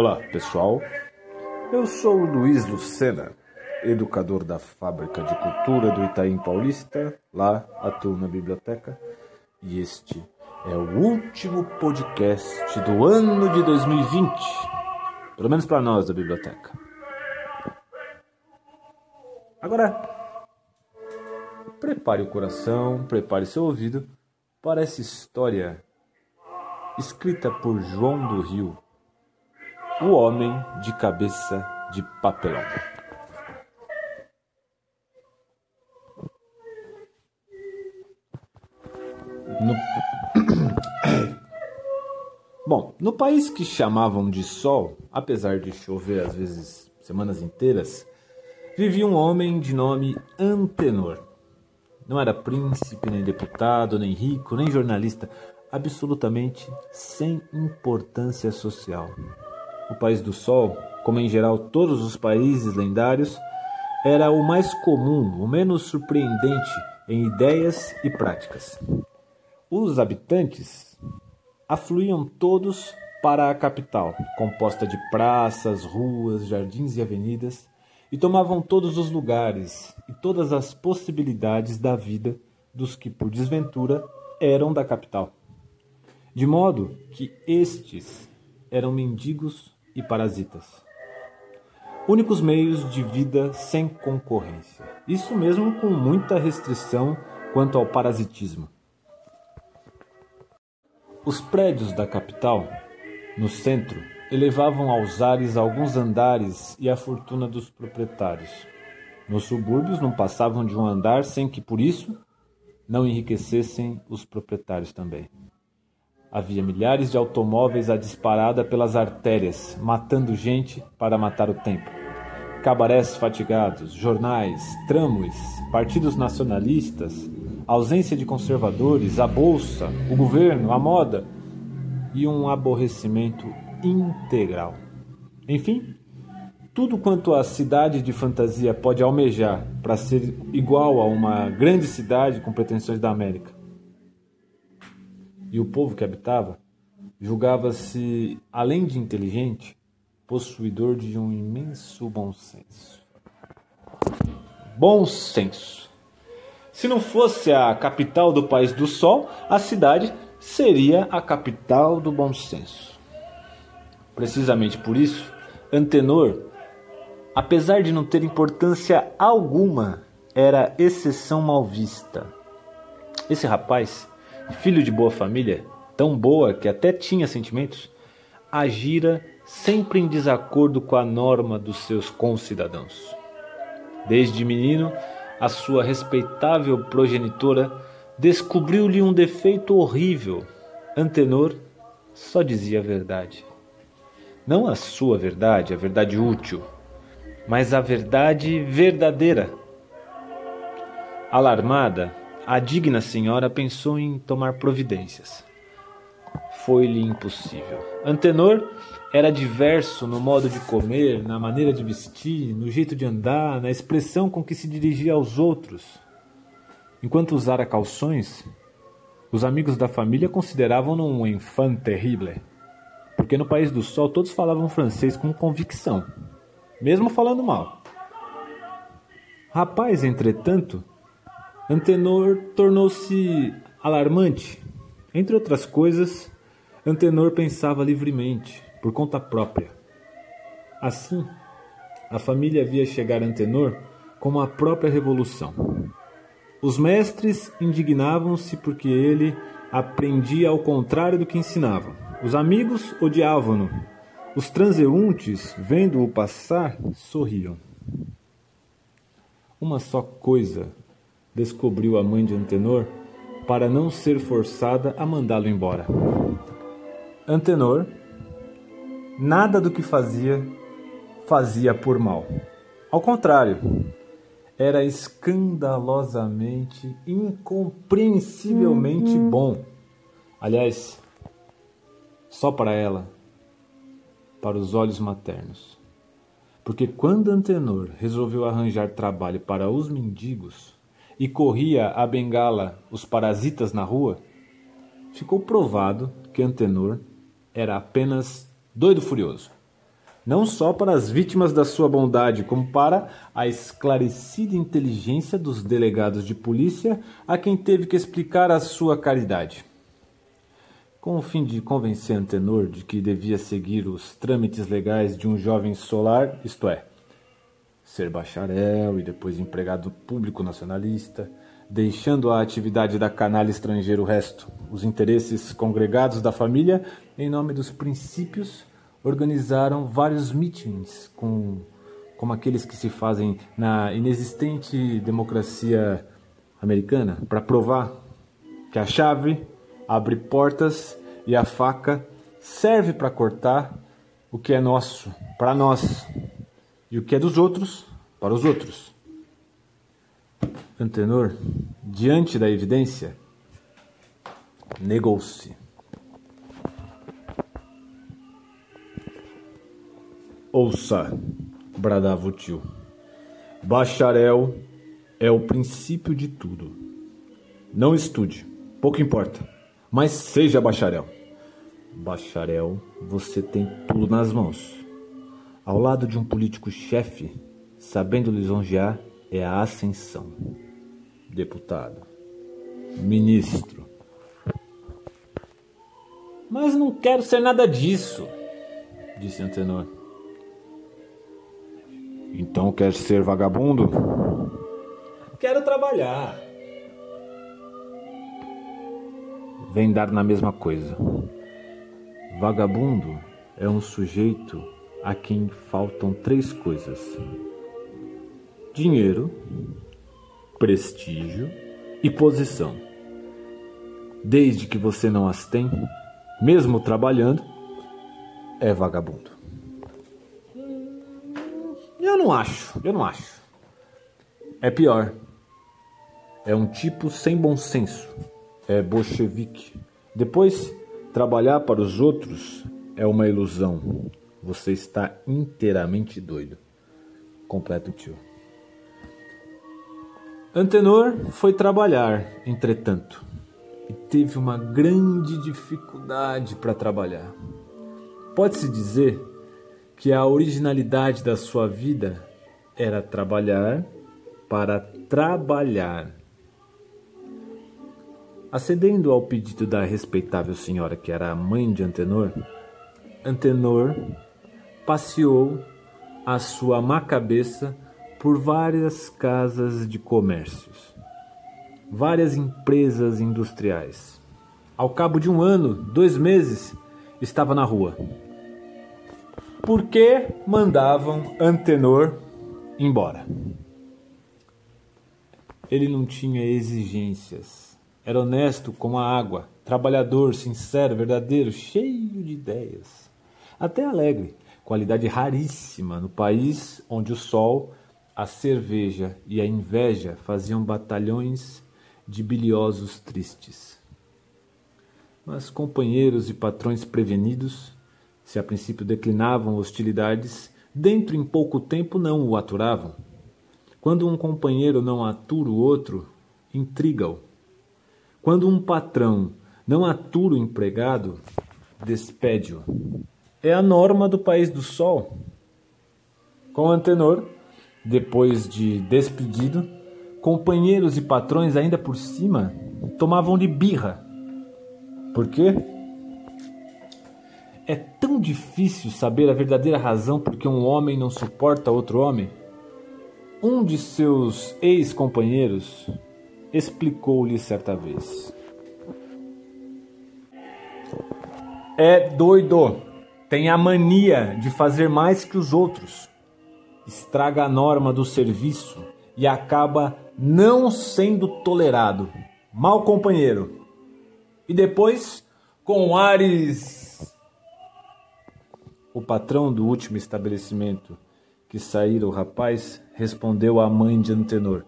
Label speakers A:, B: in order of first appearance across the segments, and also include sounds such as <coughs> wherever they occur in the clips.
A: Olá, pessoal. Eu sou Luiz Lucena, educador da Fábrica de Cultura do Itaim Paulista, lá atuo na biblioteca, e este é o último podcast do ano de 2020, pelo menos para nós da biblioteca. Agora, prepare o coração, prepare seu ouvido para essa história escrita por João do Rio, o homem de cabeça de papelão. No... <coughs> Bom, no país que chamavam de Sol, apesar de chover às vezes semanas inteiras, vivia um homem de nome Antenor. Não era príncipe, nem deputado, nem rico, nem jornalista, absolutamente sem importância social. O país do sol, como em geral todos os países lendários, era o mais comum, o menos surpreendente em ideias e práticas. Os habitantes afluíam todos para a capital, composta de praças, ruas, jardins e avenidas, e tomavam todos os lugares e todas as possibilidades da vida dos que, por desventura, eram da capital de modo que estes eram mendigos e parasitas. Únicos meios de vida sem concorrência. Isso mesmo com muita restrição quanto ao parasitismo. Os prédios da capital, no centro, elevavam aos ares alguns andares e a fortuna dos proprietários. Nos subúrbios não passavam de um andar sem que, por isso, não enriquecessem os proprietários também. Havia milhares de automóveis à disparada pelas artérias, matando gente para matar o tempo. Cabarés fatigados, jornais, tramways, partidos nacionalistas, ausência de conservadores, a bolsa, o governo, a moda e um aborrecimento integral. Enfim, tudo quanto a cidade de fantasia pode almejar para ser igual a uma grande cidade com pretensões da América e o povo que habitava, julgava-se, além de inteligente, possuidor de um imenso bom senso. Bom senso. Se não fosse a capital do país do sol, a cidade seria a capital do bom senso. Precisamente por isso, Antenor, apesar de não ter importância alguma, era exceção mal vista. Esse rapaz filho de boa família, tão boa que até tinha sentimentos, agira sempre em desacordo com a norma dos seus concidadãos. Desde menino, a sua respeitável progenitora descobriu-lhe um defeito horrível. Antenor só dizia a verdade. Não a sua verdade, a verdade útil, mas a verdade verdadeira. Alarmada, a digna senhora pensou em tomar providências. Foi-lhe impossível. Antenor era diverso no modo de comer, na maneira de vestir, no jeito de andar, na expressão com que se dirigia aos outros. Enquanto usara calções, os amigos da família consideravam-no um enfant terrible, porque no país do sol todos falavam francês com convicção, mesmo falando mal. Rapaz, entretanto, Antenor tornou-se alarmante. Entre outras coisas, Antenor pensava livremente, por conta própria. Assim, a família via chegar Antenor como a própria revolução. Os mestres indignavam-se porque ele aprendia ao contrário do que ensinava. Os amigos odiavam-no. Os transeuntes, vendo-o passar, sorriam. Uma só coisa descobriu a mãe de Antenor para não ser forçada a mandá-lo embora. Antenor, nada do que fazia, fazia por mal. Ao contrário, era escandalosamente, incompreensivelmente uhum. bom. Aliás, só para ela, para os olhos maternos. Porque quando Antenor resolveu arranjar trabalho para os mendigos, e corria a bengala os parasitas na rua, ficou provado que Antenor era apenas doido furioso. não só para as vítimas da sua bondade, como para a esclarecida inteligência dos delegados de polícia a quem teve que explicar a sua caridade. Com o fim de convencer Antenor de que devia seguir os trâmites legais de um jovem solar, isto é, ser bacharel e depois empregado público nacionalista, deixando a atividade da canalha estrangeira o resto, os interesses congregados da família, em nome dos princípios, organizaram vários meetings com, como aqueles que se fazem na inexistente democracia americana, para provar que a chave abre portas e a faca serve para cortar o que é nosso, para nós, e o que é dos outros, para os outros. Antenor, diante da evidência, negou-se. Ouça, bradava o tio. Bacharel é o princípio de tudo. Não estude, pouco importa, mas seja bacharel. Bacharel, você tem tudo nas mãos. Ao lado de um político chefe, sabendo lisonjear, é a ascensão. Deputado, ministro. Mas não quero ser nada disso, disse Antenor. Então quer ser vagabundo? Quero trabalhar. Vem dar na mesma coisa. Vagabundo é um sujeito a quem faltam três coisas: dinheiro, prestígio e posição. Desde que você não as tem, mesmo trabalhando, é vagabundo. Eu não acho, eu não acho. É pior. É um tipo sem bom senso. É bolchevique. Depois, trabalhar para os outros é uma ilusão. Você está inteiramente doido. Completo tio. Antenor foi trabalhar, entretanto, e teve uma grande dificuldade para trabalhar. Pode-se dizer que a originalidade da sua vida era trabalhar para trabalhar. Acedendo ao pedido da respeitável senhora que era a mãe de Antenor, Antenor passeou a sua má cabeça por várias casas de comércios, várias empresas industriais. Ao cabo de um ano, dois meses, estava na rua por que mandavam Antenor embora? Ele não tinha exigências. Era honesto como a água, trabalhador, sincero, verdadeiro, cheio de ideias. Até alegre, qualidade raríssima no país onde o sol, a cerveja e a inveja faziam batalhões de biliosos tristes. Mas companheiros e patrões prevenidos se a princípio declinavam hostilidades, dentro em pouco tempo não o aturavam. Quando um companheiro não atura o outro, intriga-o. Quando um patrão não atura o empregado, despede-o. É a norma do país do sol. Com Antenor, depois de despedido, companheiros e patrões ainda por cima tomavam-lhe birra. Por quê? É tão difícil saber a verdadeira razão por que um homem não suporta outro homem? Um de seus ex-companheiros explicou-lhe certa vez. É doido, tem a mania de fazer mais que os outros, estraga a norma do serviço e acaba não sendo tolerado. Mal companheiro. E depois, com ares o patrão do último estabelecimento que saíra o rapaz respondeu à mãe de Antenor.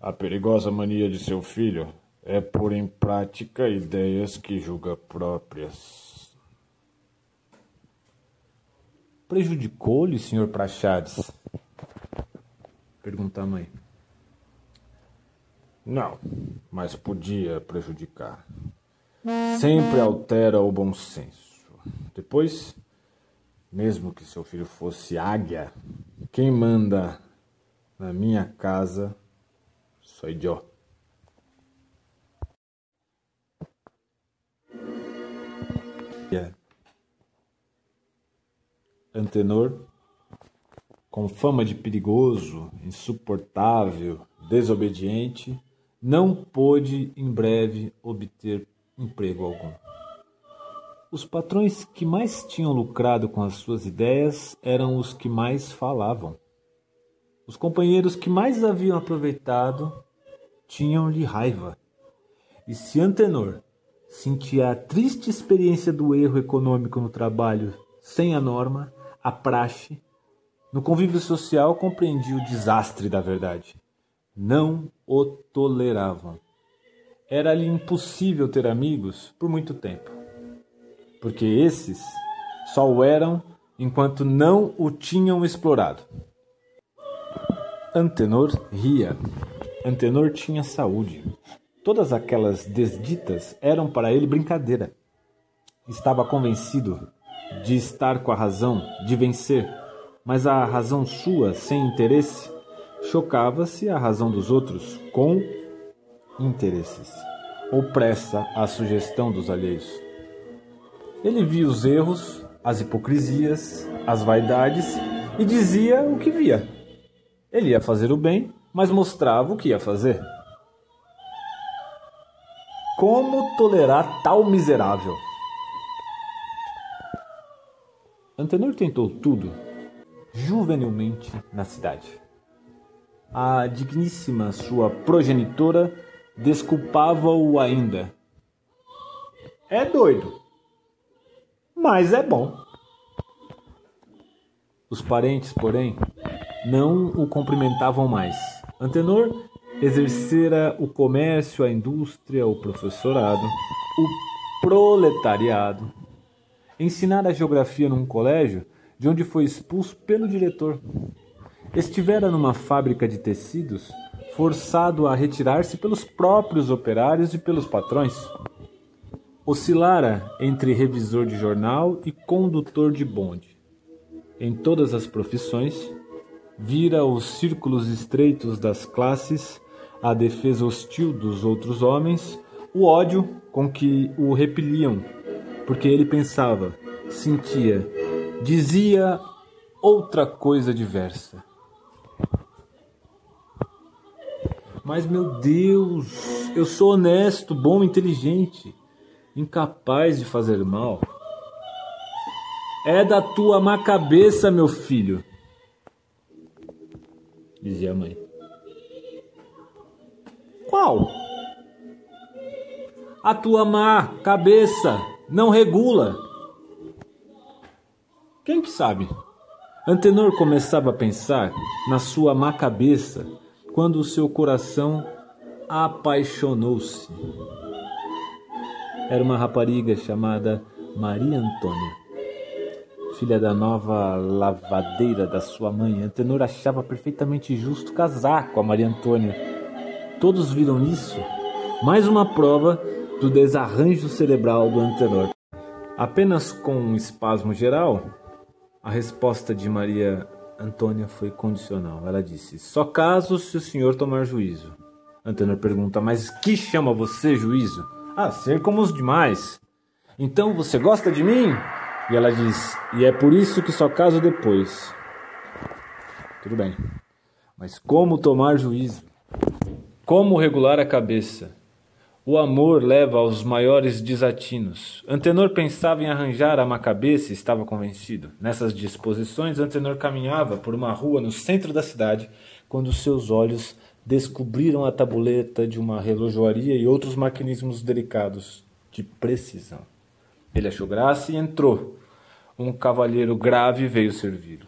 A: A perigosa mania de seu filho é pôr em prática ideias que julga próprias. Prejudicou-lhe, senhor Praxades? Pergunta a mãe. Não, mas podia prejudicar. Sempre altera o bom senso. Depois, mesmo que seu filho fosse águia, quem manda na minha casa sou eu. Antenor, com fama de perigoso, insuportável, desobediente, não pôde em breve obter emprego algum. Os patrões que mais tinham lucrado com as suas ideias eram os que mais falavam. Os companheiros que mais haviam aproveitado tinham-lhe raiva. E se Antenor sentia a triste experiência do erro econômico no trabalho sem a norma, a praxe, no convívio social compreendia o desastre da verdade. Não o toleravam. Era-lhe impossível ter amigos por muito tempo porque esses só o eram enquanto não o tinham explorado. Antenor ria. Antenor tinha saúde. Todas aquelas desditas eram para ele brincadeira. Estava convencido de estar com a razão, de vencer, mas a razão sua, sem interesse, chocava-se à razão dos outros, com interesses, ou pressa à sugestão dos alheios. Ele via os erros, as hipocrisias, as vaidades e dizia o que via. Ele ia fazer o bem, mas mostrava o que ia fazer. Como tolerar tal miserável? Antenor tentou tudo, juvenilmente, na cidade. A digníssima sua progenitora desculpava-o ainda. É doido, mas é bom. Os parentes, porém, não o cumprimentavam mais. Antenor exercera o comércio, a indústria, o professorado, o proletariado. Ensinara geografia num colégio de onde foi expulso pelo diretor. Estivera numa fábrica de tecidos, forçado a retirar-se pelos próprios operários e pelos patrões. Oscilara entre revisor de jornal e condutor de bonde. Em todas as profissões, vira os círculos estreitos das classes, a defesa hostil dos outros homens, o ódio com que o repeliam, porque ele pensava, sentia, dizia outra coisa diversa. Mas meu Deus, eu sou honesto, bom, inteligente incapaz de fazer mal. É da tua má cabeça, meu filho, dizia a mãe. A tua má cabeça não regula. Quem que sabe? Antenor começava a pensar na sua má cabeça quando o seu coração apaixonou-se era uma rapariga chamada Maria Antônia, filha da nova lavadeira da sua mãe. Antenor achava perfeitamente justo casar com a Maria Antônia. Todos viram nisso mais uma prova do desarranjo cerebral do Antenor. Apenas com um espasmo geral, a resposta de Maria Antônia foi condicional. Ela disse: Só caso se o senhor tomar juízo. Antenor pergunta: Mas que chama você juízo? a ser como os demais. Então você gosta de mim? E ela diz: E é por isso que só caso depois. Tudo bem. Mas como tomar juízo? Como regular a cabeça? O amor leva aos maiores desatinos. Antenor pensava em arranjar a má cabeça e estava convencido. Nessas disposições, Antenor caminhava por uma rua no centro da cidade quando seus olhos descobriram a tabuleta de uma relojoaria e outros maquinismos delicados de precisão. Ele achou graça e entrou. Um cavalheiro grave veio servi-lo.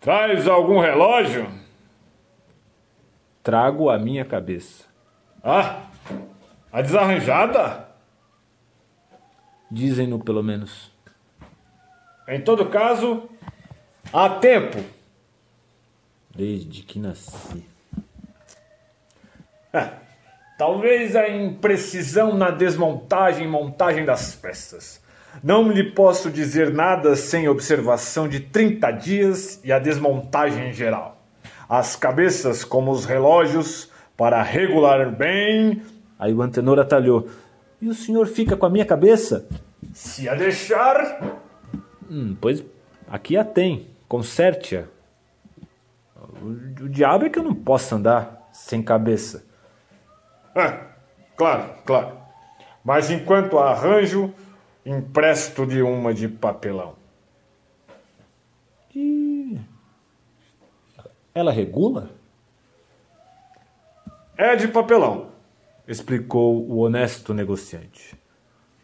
B: Traz algum relógio?
A: Trago a minha cabeça.
B: Ah, a desarranjada?
A: Dizem-no, pelo menos.
B: Em todo caso, há tempo
A: desde que nasci.
B: É, talvez a imprecisão na desmontagem e montagem das peças. Não lhe posso dizer nada sem observação de 30 dias e a desmontagem geral. As cabeças, como os relógios, para regular bem.
A: Aí o antenor atalhou. E o senhor fica com a minha cabeça?
B: Se a deixar.
A: Hum, pois aqui a tem. Conserte-a. O, o diabo é que eu não posso andar sem cabeça.
B: Ah, claro, claro. Mas enquanto arranjo, empresto de uma de papelão.
A: E ela regula?
B: É de papelão,
A: explicou o honesto negociante.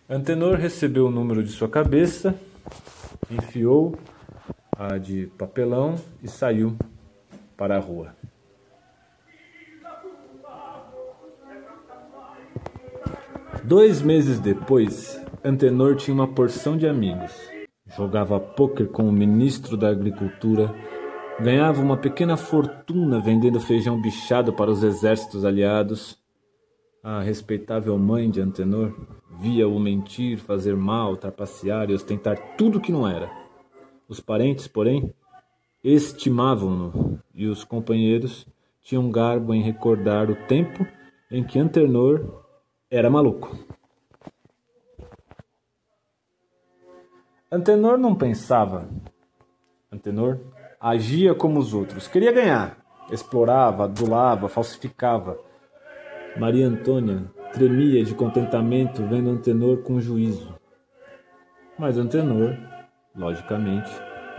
A: Antenor recebeu o número de sua cabeça, enfiou a de papelão e saiu para a rua. Dois meses depois, Antenor tinha uma porção de amigos. Jogava pôquer com o ministro da Agricultura, ganhava uma pequena fortuna vendendo feijão bichado para os exércitos aliados. A respeitável mãe de Antenor via-o mentir, fazer mal, trapacear e ostentar tudo que não era. Os parentes, porém, estimavam-no e os companheiros tinham garbo em recordar o tempo em que Antenor era maluco. Antenor não pensava. Antenor agia como os outros. Queria ganhar. Explorava, adulava, falsificava. Maria Antônia tremia de contentamento vendo Antenor com juízo. Mas Antenor, logicamente,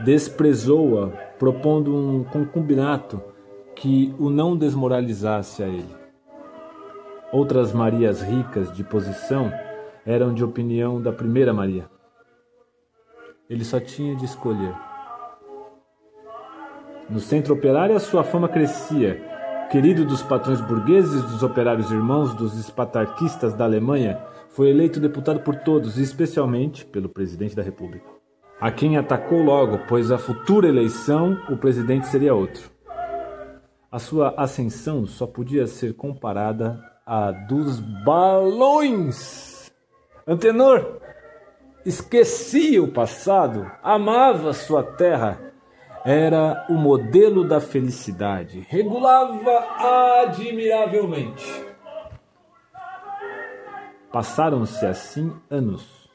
A: desprezou-a, propondo um concubinato que o não desmoralizasse a ele. Outras Marias ricas de posição eram de opinião da primeira Maria. Ele só tinha de escolher. No centro operário, a sua fama crescia. Querido dos patrões burgueses, dos operários irmãos, dos espartaquistas da Alemanha, foi eleito deputado por todos, e especialmente pelo presidente da República. A quem atacou logo, pois a futura eleição o presidente seria outro. A sua ascensão só podia ser comparada a dos balões. Antenor esquecia o passado, amava sua terra, era o modelo da felicidade, regulava admiravelmente. Passaram-se assim anos.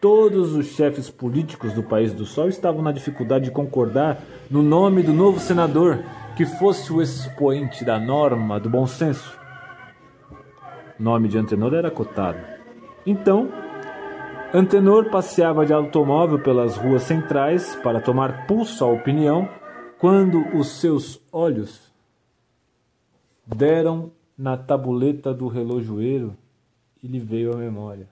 A: Todos os chefes políticos do País do Sol estavam na dificuldade de concordar no nome do novo senador que fosse o expoente da norma, do bom senso nome de Antenor era cotado. Então, Antenor passeava de automóvel pelas ruas centrais para tomar pulso à opinião, quando os seus olhos deram na tabuleta do relojoeiro e lhe veio à memória.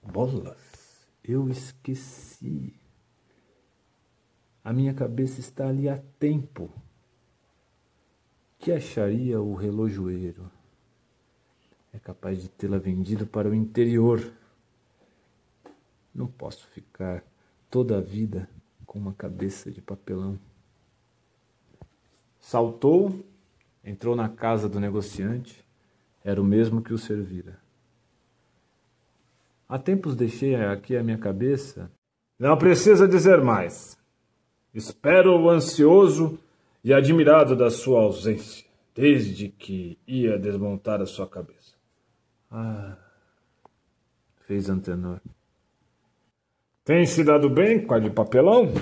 A: Bolas, eu esqueci. A minha cabeça está ali há tempo. Que acharia o relojoeiro? É capaz de tê-la vendido para o interior. Não posso ficar toda a vida com uma cabeça de papelão. Saltou, entrou na casa do negociante, era o mesmo que o servira. Há tempos deixei aqui a minha cabeça.
B: Não precisa dizer mais. Espero ansioso e admirado da sua ausência, desde que ia desmontar a sua cabeça.
A: Ah, fez Antenor.
B: Tem se dado bem com a de papelão?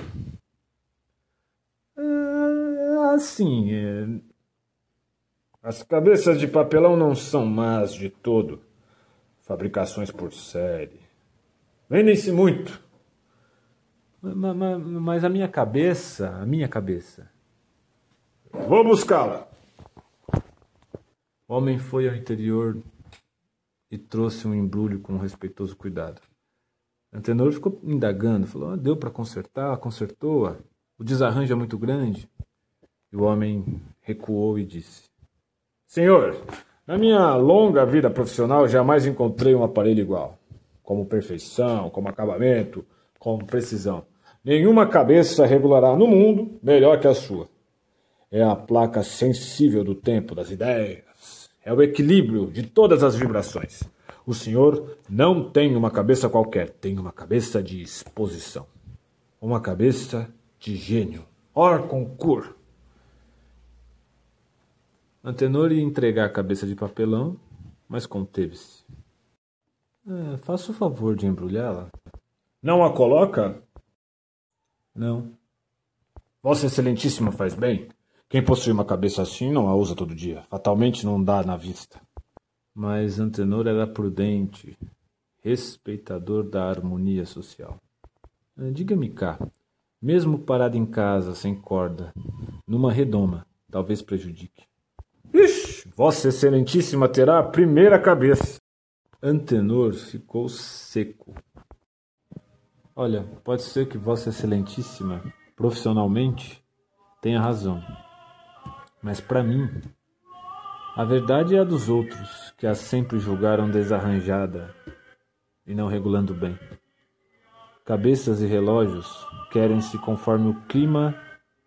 A: Ah, sim. É...
B: As cabeças de papelão não são más de todo. Fabricações por série. Vendem-se muito.
A: Mas, mas, mas a minha cabeça, a minha cabeça.
B: Vou buscá-la.
A: O homem foi ao interior e trouxe um embrulho com respeitoso cuidado. Antenor ficou indagando, falou: ah, deu para consertar, consertou-a. O desarranjo é muito grande. E o homem recuou e disse:
B: Senhor, na minha longa vida profissional jamais encontrei um aparelho igual. Como perfeição, como acabamento, como precisão. Nenhuma cabeça regulará no mundo melhor que a sua. É a placa sensível do tempo, das ideias, é o equilíbrio de todas as vibrações. O senhor não tem uma cabeça qualquer, tem uma cabeça de exposição. Uma cabeça de gênio. Or concur.
A: Antenor ia entregar a cabeça de papelão, mas conteve-se. É, faça o favor de embrulhá-la.
B: Não a coloca?
A: Não.
B: Vossa Excelentíssima faz bem. Quem possui uma cabeça assim não a usa todo dia. Fatalmente não dá na vista.
A: Mas Antenor era prudente, respeitador da harmonia social. Eh, diga-me cá, mesmo parado em casa, sem corda, numa redoma, talvez prejudique.
B: Ixi, Vossa Excelentíssima terá a primeira cabeça.
A: Antenor ficou seco. Olha, pode ser que Vossa Excelentíssima, profissionalmente, tenha razão. Mas para mim, a verdade é a dos outros, que a sempre julgaram desarranjada e não regulando bem. Cabeças e relógios querem-se conforme o clima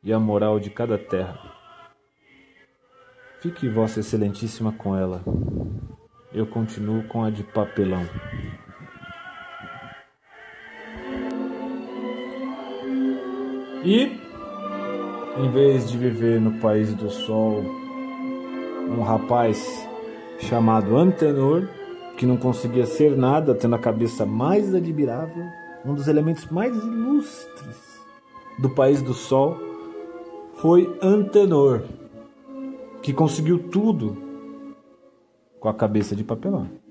A: e a moral de cada terra. Fique Vossa Excelentíssima com ela. Eu continuo com a de papelão. E, em vez de viver no país do sol, um rapaz chamado Antenor, que não conseguia ser nada, tendo a cabeça mais admirável, um dos elementos mais ilustres do país do sol, foi Antenor, que conseguiu tudo com a cabeça de papelão.